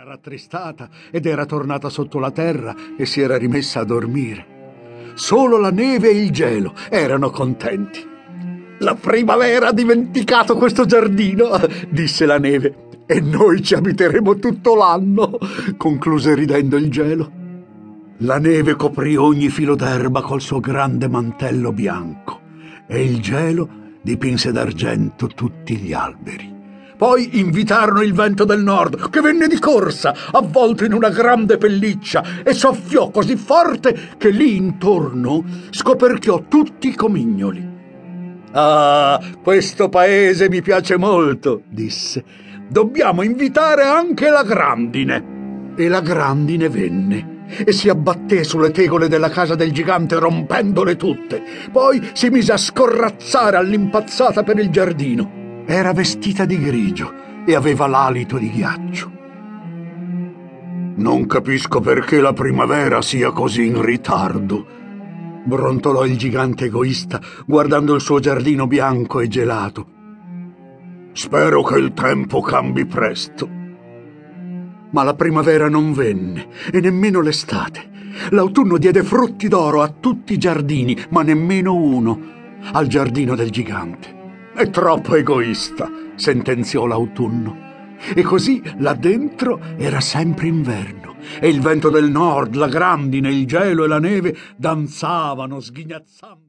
Era rattristata ed era tornata sotto la terra e si era rimessa a dormire. Solo la neve e il gelo erano contenti. La primavera ha dimenticato questo giardino, disse la neve, e noi ci abiteremo tutto l'anno, concluse ridendo il gelo. La neve coprì ogni filo d'erba col suo grande mantello bianco e il gelo dipinse d'argento tutti gli alberi. Poi invitarono il vento del nord, che venne di corsa, avvolto in una grande pelliccia, e soffiò così forte che lì intorno scoperchiò tutti i comignoli. Ah, questo paese mi piace molto, disse. Dobbiamo invitare anche la grandine. E la grandine venne e si abbatté sulle tegole della casa del gigante rompendole tutte. Poi si mise a scorrazzare all'impazzata per il giardino. Era vestita di grigio e aveva l'alito di ghiaccio. Non capisco perché la primavera sia così in ritardo, brontolò il gigante egoista guardando il suo giardino bianco e gelato. Spero che il tempo cambi presto. Ma la primavera non venne e nemmeno l'estate. L'autunno diede frutti d'oro a tutti i giardini, ma nemmeno uno al giardino del gigante. È troppo egoista, sentenziò l'autunno. E così là dentro era sempre inverno, e il vento del nord, la grandine, il gelo e la neve danzavano sghignazzando.